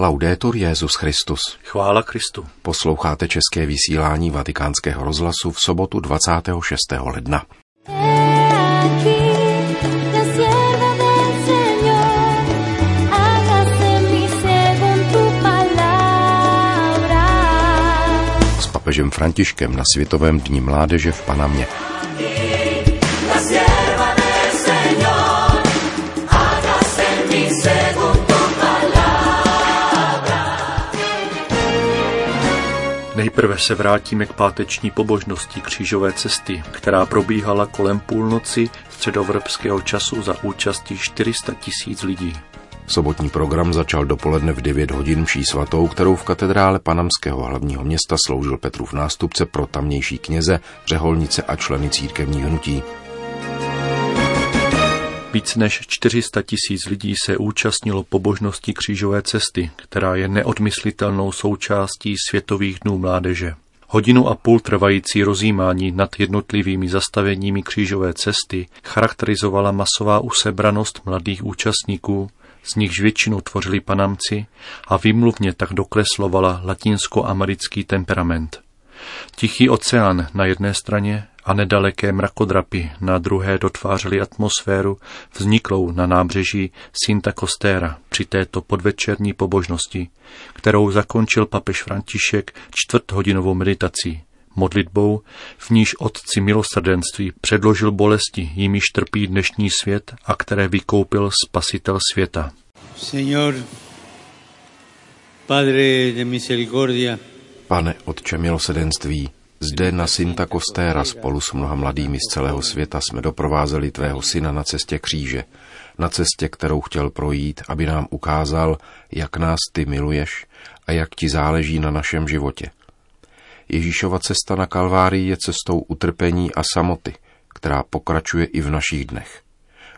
Laudetur Jezus Christus. Chvála Kristu. Posloucháte české vysílání Vatikánského rozhlasu v sobotu 26. ledna. S papežem Františkem na Světovém dní mládeže v Panamě. Nejprve se vrátíme k páteční pobožnosti křížové cesty, která probíhala kolem půlnoci středovrpského času za účastí 400 tisíc lidí. Sobotní program začal dopoledne v 9 hodin mší svatou, kterou v katedrále Panamského hlavního města sloužil Petrův nástupce pro tamnější kněze, řeholnice a členy církevních hnutí. Víc než 400 tisíc lidí se účastnilo pobožnosti křížové cesty, která je neodmyslitelnou součástí Světových dnů mládeže. Hodinu a půl trvající rozjímání nad jednotlivými zastaveními křížové cesty charakterizovala masová usebranost mladých účastníků, z nichž většinu tvořili panamci a vymluvně tak dokreslovala latinskoamerický temperament. Tichý oceán na jedné straně a nedaleké mrakodrapy na druhé dotvářely atmosféru vzniklou na nábřeží Sinta Costera při této podvečerní pobožnosti, kterou zakončil papež František čtvrthodinovou meditací, modlitbou, v níž Otci milosrdenství předložil bolesti, jimiž trpí dnešní svět a které vykoupil Spasitel světa. Señor, Padre de misericordia, Pane, Otče milosedenství, zde na Sinta Kostéra spolu s mnoha mladými z celého světa jsme doprovázeli tvého syna na cestě kříže, na cestě, kterou chtěl projít, aby nám ukázal, jak nás ty miluješ a jak ti záleží na našem životě. Ježíšova cesta na Kalvárii je cestou utrpení a samoty, která pokračuje i v našich dnech.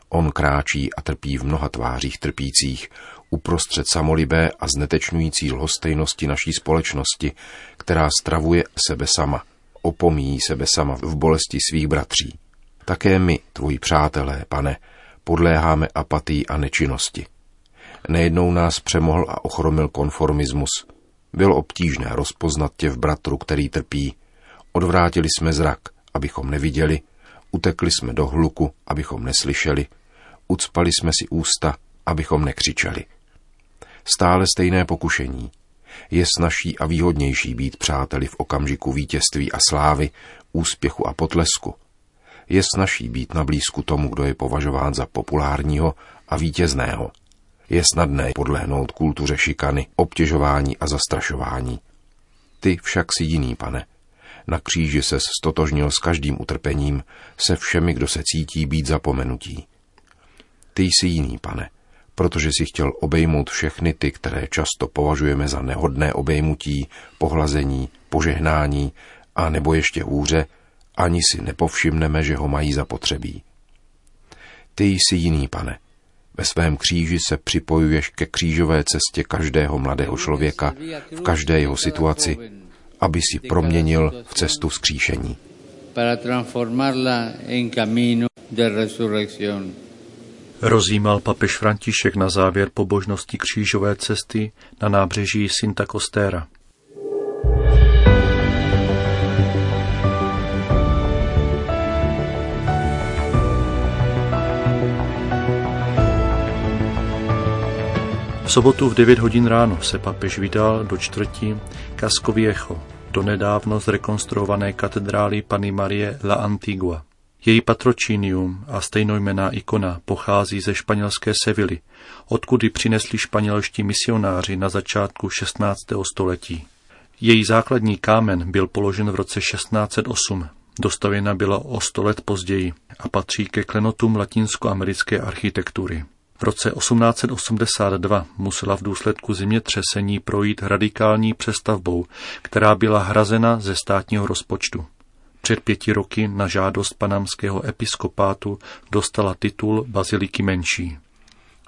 On kráčí a trpí v mnoha tvářích trpících, uprostřed samolibé a znetečnující lhostejnosti naší společnosti, která stravuje sebe sama, opomíjí sebe sama v bolesti svých bratří. Také my, tvoji přátelé, pane, podléháme apatii a nečinnosti. Nejednou nás přemohl a ochromil konformismus. Bylo obtížné rozpoznat tě v bratru, který trpí. Odvrátili jsme zrak, abychom neviděli, utekli jsme do hluku, abychom neslyšeli, ucpali jsme si ústa, abychom nekřičeli. Stále stejné pokušení. Je snažší a výhodnější být přáteli v okamžiku vítězství a slávy, úspěchu a potlesku. Je snažší být na blízku tomu, kdo je považován za populárního a vítězného. Je snadné podlehnout kultuře šikany, obtěžování a zastrašování. Ty však si jiný, pane. Na kříži se stotožnil s každým utrpením, se všemi, kdo se cítí být zapomenutí. Ty jsi jiný, pane, protože si chtěl obejmout všechny ty, které často považujeme za nehodné obejmutí, pohlazení, požehnání a nebo ještě hůře, ani si nepovšimneme, že ho mají zapotřebí. Ty jsi jiný, pane. Ve svém kříži se připojuješ ke křížové cestě každého mladého člověka v každé jeho situaci, aby si proměnil v cestu vzkříšení. para transformarla en camino de resurrección. Rozjímal papež František na závěr pobožnosti křížové cesty na nábřeží Sinta Costera. V sobotu v 9 hodin ráno se papež vydal do čtvrtí Casco Viejo, do nedávno zrekonstruované katedrály Pany Marie La Antigua. Její patročínium a stejnojmená ikona pochází ze španělské Sevily, odkud ji přinesli španělští misionáři na začátku 16. století. Její základní kámen byl položen v roce 1608, dostavěna byla o sto let později a patří ke klenotům latinskoamerické architektury. V roce 1882 musela v důsledku zemětřesení projít radikální přestavbou, která byla hrazena ze státního rozpočtu. Před pěti roky na žádost panamského episkopátu dostala titul Baziliky menší.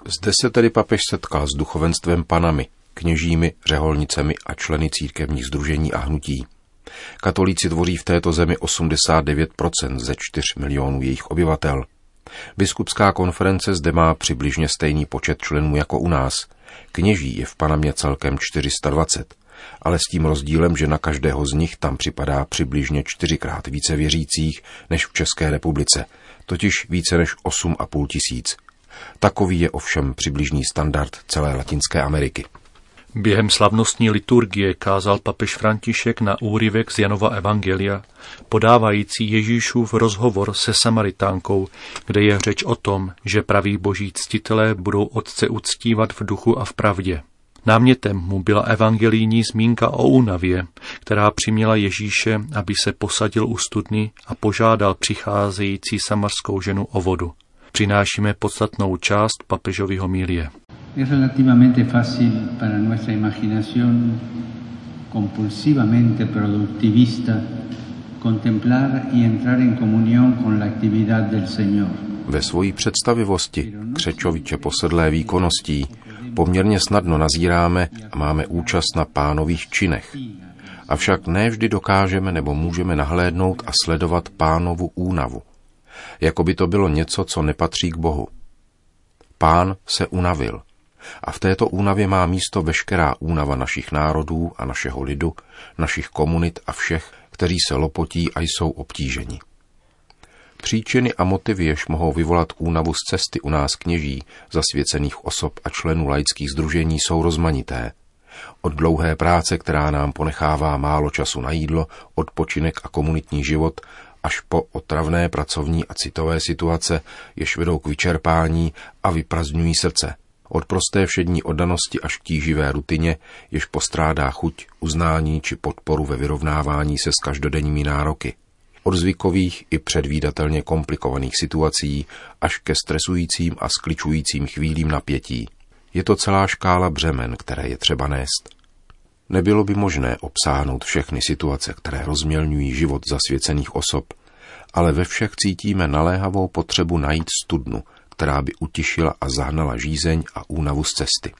Zde se tedy papež setkal s duchovenstvem Panamy, kněžími, řeholnicemi a členy církevních združení a hnutí. Katolíci tvoří v této zemi 89% ze 4 milionů jejich obyvatel. Biskupská konference zde má přibližně stejný počet členů jako u nás, Kněží je v Panamě celkem 420, ale s tím rozdílem, že na každého z nich tam připadá přibližně čtyřikrát více věřících než v České republice, totiž více než 8,5 tisíc. Takový je ovšem přibližný standard celé Latinské Ameriky. Během slavnostní liturgie kázal papež František na úryvek z Janova Evangelia, podávající Ježíšův rozhovor se Samaritánkou, kde je řeč o tom, že praví boží ctitelé budou otce uctívat v duchu a v pravdě. Námětem mu byla evangelijní zmínka o únavě, která přiměla Ježíše, aby se posadil u studny a požádal přicházející samarskou ženu o vodu. Přinášíme podstatnou část papežového mílie. Es relativamente fácil para nuestra imaginación compulsivamente productivista contemplar y entrar en comunión con la actividad del Señor. Ve svojí představivosti, křečoviče posedlé výkonností, poměrně snadno nazíráme a máme účast na pánových činech. Avšak ne vždy dokážeme nebo můžeme nahlédnout a sledovat pánovu únavu. Jako by to bylo něco, co nepatří k Bohu. Pán se unavil. A v této únavě má místo veškerá únava našich národů a našeho lidu, našich komunit a všech, kteří se lopotí a jsou obtíženi. Příčiny a motivy, jež mohou vyvolat únavu z cesty u nás kněží, zasvěcených osob a členů laických združení, jsou rozmanité. Od dlouhé práce, která nám ponechává málo času na jídlo, odpočinek a komunitní život, až po otravné pracovní a citové situace, jež vedou k vyčerpání a vyprazňují srdce. Od prosté všední oddanosti až k tíživé rutině, jež postrádá chuť, uznání či podporu ve vyrovnávání se s každodenními nároky od zvykových i předvídatelně komplikovaných situací až ke stresujícím a skličujícím chvílím napětí. Je to celá škála břemen, které je třeba nést. Nebylo by možné obsáhnout všechny situace, které rozmělňují život zasvěcených osob, ale ve všech cítíme naléhavou potřebu najít studnu, která by utišila a zahnala žízeň a únavu z cesty.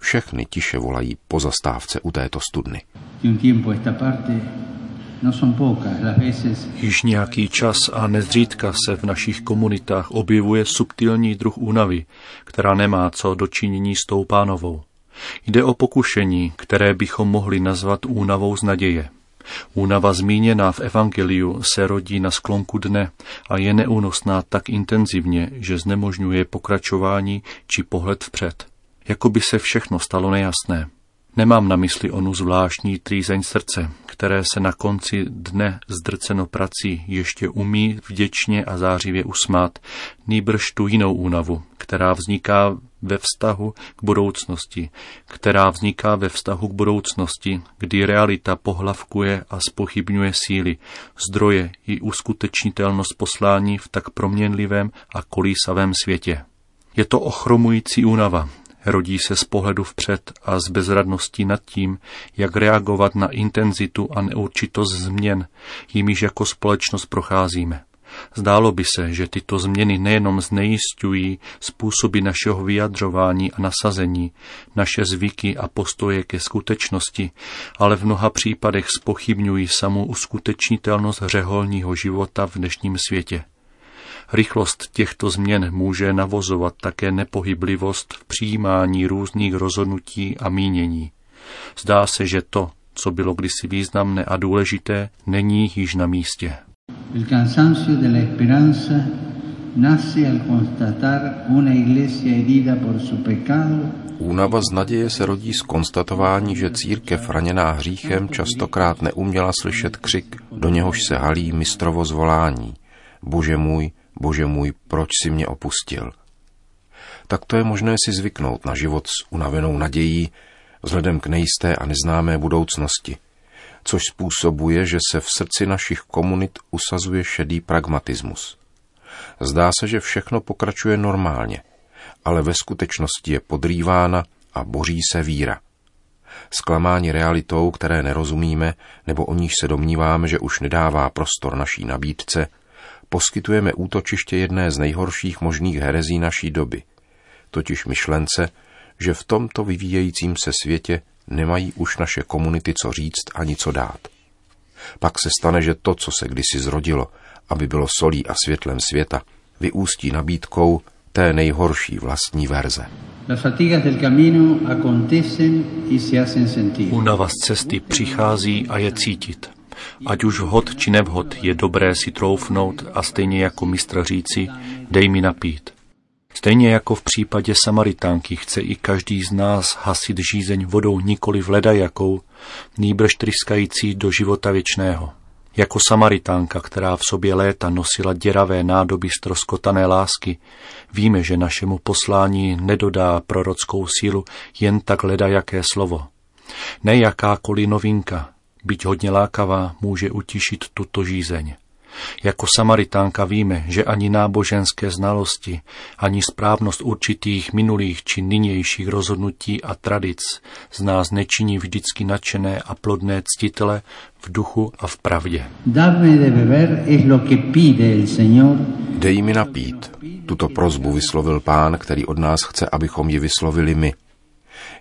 Všechny tiše volají po zastávce u této studny. Již nějaký čas a nezřídka se v našich komunitách objevuje subtilní druh únavy, která nemá co dočinění s tou pánovou. Jde o pokušení, které bychom mohli nazvat únavou z naděje. Únava zmíněná v Evangeliu se rodí na sklonku dne a je neúnosná tak intenzivně, že znemožňuje pokračování či pohled vpřed. Jako by se všechno stalo nejasné. Nemám na mysli onu zvláštní trýzeň srdce, které se na konci dne zdrceno prací ještě umí vděčně a zářivě usmát, nýbrž tu jinou únavu, která vzniká ve vztahu k budoucnosti, která vzniká ve vztahu k budoucnosti, kdy realita pohlavkuje a spochybňuje síly, zdroje i uskutečnitelnost poslání v tak proměnlivém a kolísavém světě. Je to ochromující únava, rodí se z pohledu vpřed a z bezradností nad tím, jak reagovat na intenzitu a neurčitost změn, jimiž jako společnost procházíme. Zdálo by se, že tyto změny nejenom znejistují způsoby našeho vyjadřování a nasazení, naše zvyky a postoje ke skutečnosti, ale v mnoha případech spochybňují samou uskutečnitelnost řeholního života v dnešním světě. Rychlost těchto změn může navozovat také nepohyblivost v přijímání různých rozhodnutí a mínění. Zdá se, že to, co bylo kdysi významné a důležité, není již na místě. El cansancio de la esperanza nace al constatar una iglesia herida por su pecado Únava z naděje se rodí z konstatování, že církev raněná hříchem častokrát neuměla slyšet křik, do něhož se halí mistrovo zvolání. Bože můj, Bože můj, proč si mě opustil? Tak to je možné si zvyknout na život s unavenou nadějí, vzhledem k nejisté a neznámé budoucnosti, což způsobuje, že se v srdci našich komunit usazuje šedý pragmatismus. Zdá se, že všechno pokračuje normálně, ale ve skutečnosti je podrývána a boří se víra. Zklamání realitou, které nerozumíme, nebo o níž se domníváme, že už nedává prostor naší nabídce, poskytujeme útočiště jedné z nejhorších možných herezí naší doby, totiž myšlence, že v tomto vyvíjejícím se světě nemají už naše komunity co říct ani co dát. Pak se stane, že to, co se kdysi zrodilo, aby bylo solí a světlem světa, vyústí nabídkou té nejhorší vlastní verze. Únava z cesty přichází a je cítit. Ať už hod či nevhod, je dobré si troufnout a stejně jako mistr říci, dej mi napít. Stejně jako v případě Samaritánky chce i každý z nás hasit žízeň vodou nikoli v ledajakou, nýbrž tryskající do života věčného. Jako Samaritánka, která v sobě léta nosila děravé nádoby stroskotané lásky, víme, že našemu poslání nedodá prorockou sílu jen tak ledajaké slovo. Ne jakákoliv novinka, byť hodně lákavá, může utišit tuto žízeň. Jako Samaritánka víme, že ani náboženské znalosti, ani správnost určitých minulých či nynějších rozhodnutí a tradic z nás nečiní vždycky nadšené a plodné ctitele v duchu a v pravdě. Dej mi napít. Tuto prozbu vyslovil pán, který od nás chce, abychom ji vyslovili my.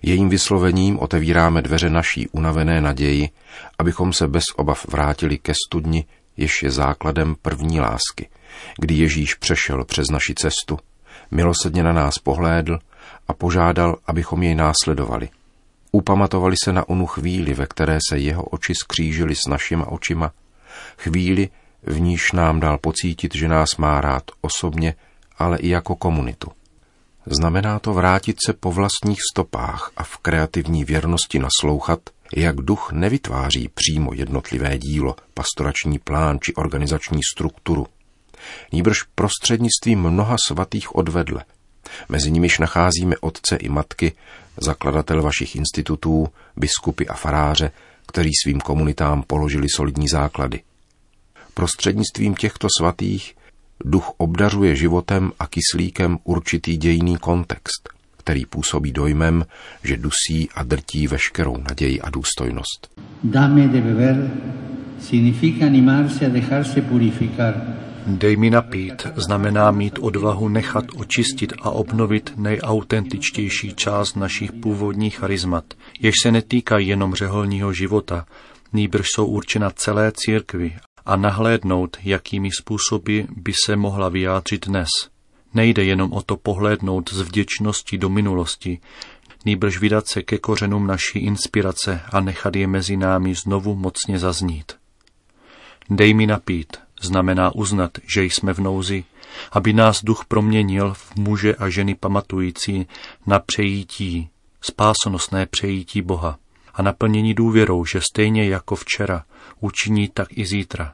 Jejím vyslovením otevíráme dveře naší unavené naději, abychom se bez obav vrátili ke studni, jež je základem první lásky, kdy Ježíš přešel přes naši cestu, milosedně na nás pohlédl a požádal, abychom jej následovali. Upamatovali se na onu chvíli, ve které se jeho oči skřížily s našima očima, chvíli, v níž nám dal pocítit, že nás má rád osobně, ale i jako komunitu. Znamená to vrátit se po vlastních stopách a v kreativní věrnosti naslouchat, jak duch nevytváří přímo jednotlivé dílo, pastorační plán či organizační strukturu. Nýbrž prostřednictvím mnoha svatých odvedle. Mezi nimiž nacházíme otce i matky, zakladatel vašich institutů, biskupy a faráře, kteří svým komunitám položili solidní základy. Prostřednictvím těchto svatých duch obdařuje životem a kyslíkem určitý dějný kontext, který působí dojmem, že dusí a drtí veškerou naději a důstojnost. Dame de beber significa animarse a dejarse purificar. Dej mi napít znamená mít odvahu nechat očistit a obnovit nejautentičtější část našich původních charizmat, jež se netýkají jenom řeholního života, nýbrž jsou určena celé církvi a nahlédnout, jakými způsoby by se mohla vyjádřit dnes. Nejde jenom o to pohlédnout z vděčnosti do minulosti, nýbrž vydat se ke kořenům naší inspirace a nechat je mezi námi znovu mocně zaznít. Dej mi napít, znamená uznat, že jsme v nouzi, aby nás duch proměnil v muže a ženy pamatující na přejítí, spásonosné přejítí Boha a naplnění důvěrou, že stejně jako včera učiní tak i zítra.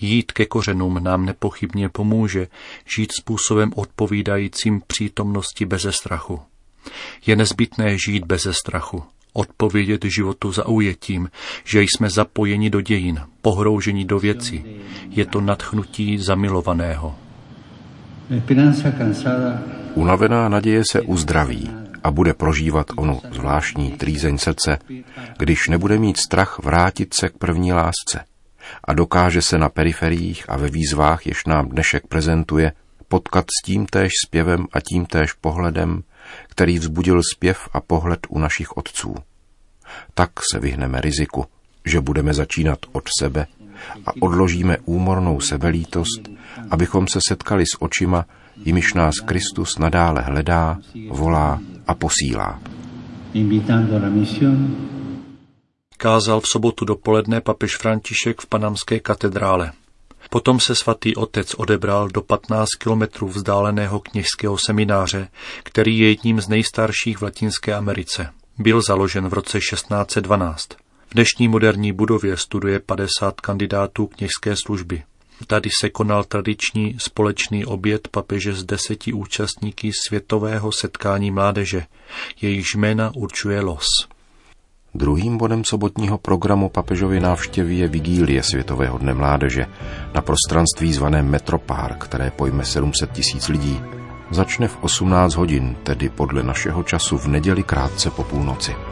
Jít ke kořenům nám nepochybně pomůže žít způsobem odpovídajícím přítomnosti beze strachu. Je nezbytné žít beze strachu, odpovědět životu zaujetím, že jsme zapojeni do dějin, pohrouženi do věcí. Je to nadchnutí zamilovaného. Unavená naděje se uzdraví a bude prožívat onu zvláštní trýzeň srdce, když nebude mít strach vrátit se k první lásce a dokáže se na periferiích a ve výzvách, jež nám dnešek prezentuje, potkat s tímtéž zpěvem a tímtéž pohledem, který vzbudil zpěv a pohled u našich otců. Tak se vyhneme riziku, že budeme začínat od sebe a odložíme úmornou sebelítost, abychom se setkali s očima, jimiž nás Kristus nadále hledá, volá a posílá. Kázal v sobotu dopoledne papež František v panamské katedrále. Potom se svatý otec odebral do 15 kilometrů vzdáleného kněžského semináře, který je jedním z nejstarších v Latinské Americe. Byl založen v roce 1612. V dnešní moderní budově studuje 50 kandidátů kněžské služby. Tady se konal tradiční společný oběd papeže s deseti účastníky světového setkání mládeže. Jejíž jména určuje los. Druhým bodem sobotního programu papežovy návštěvy je vigílie Světového dne mládeže na prostranství zvaném Metropár, které pojme 700 tisíc lidí. Začne v 18 hodin, tedy podle našeho času v neděli krátce po půlnoci.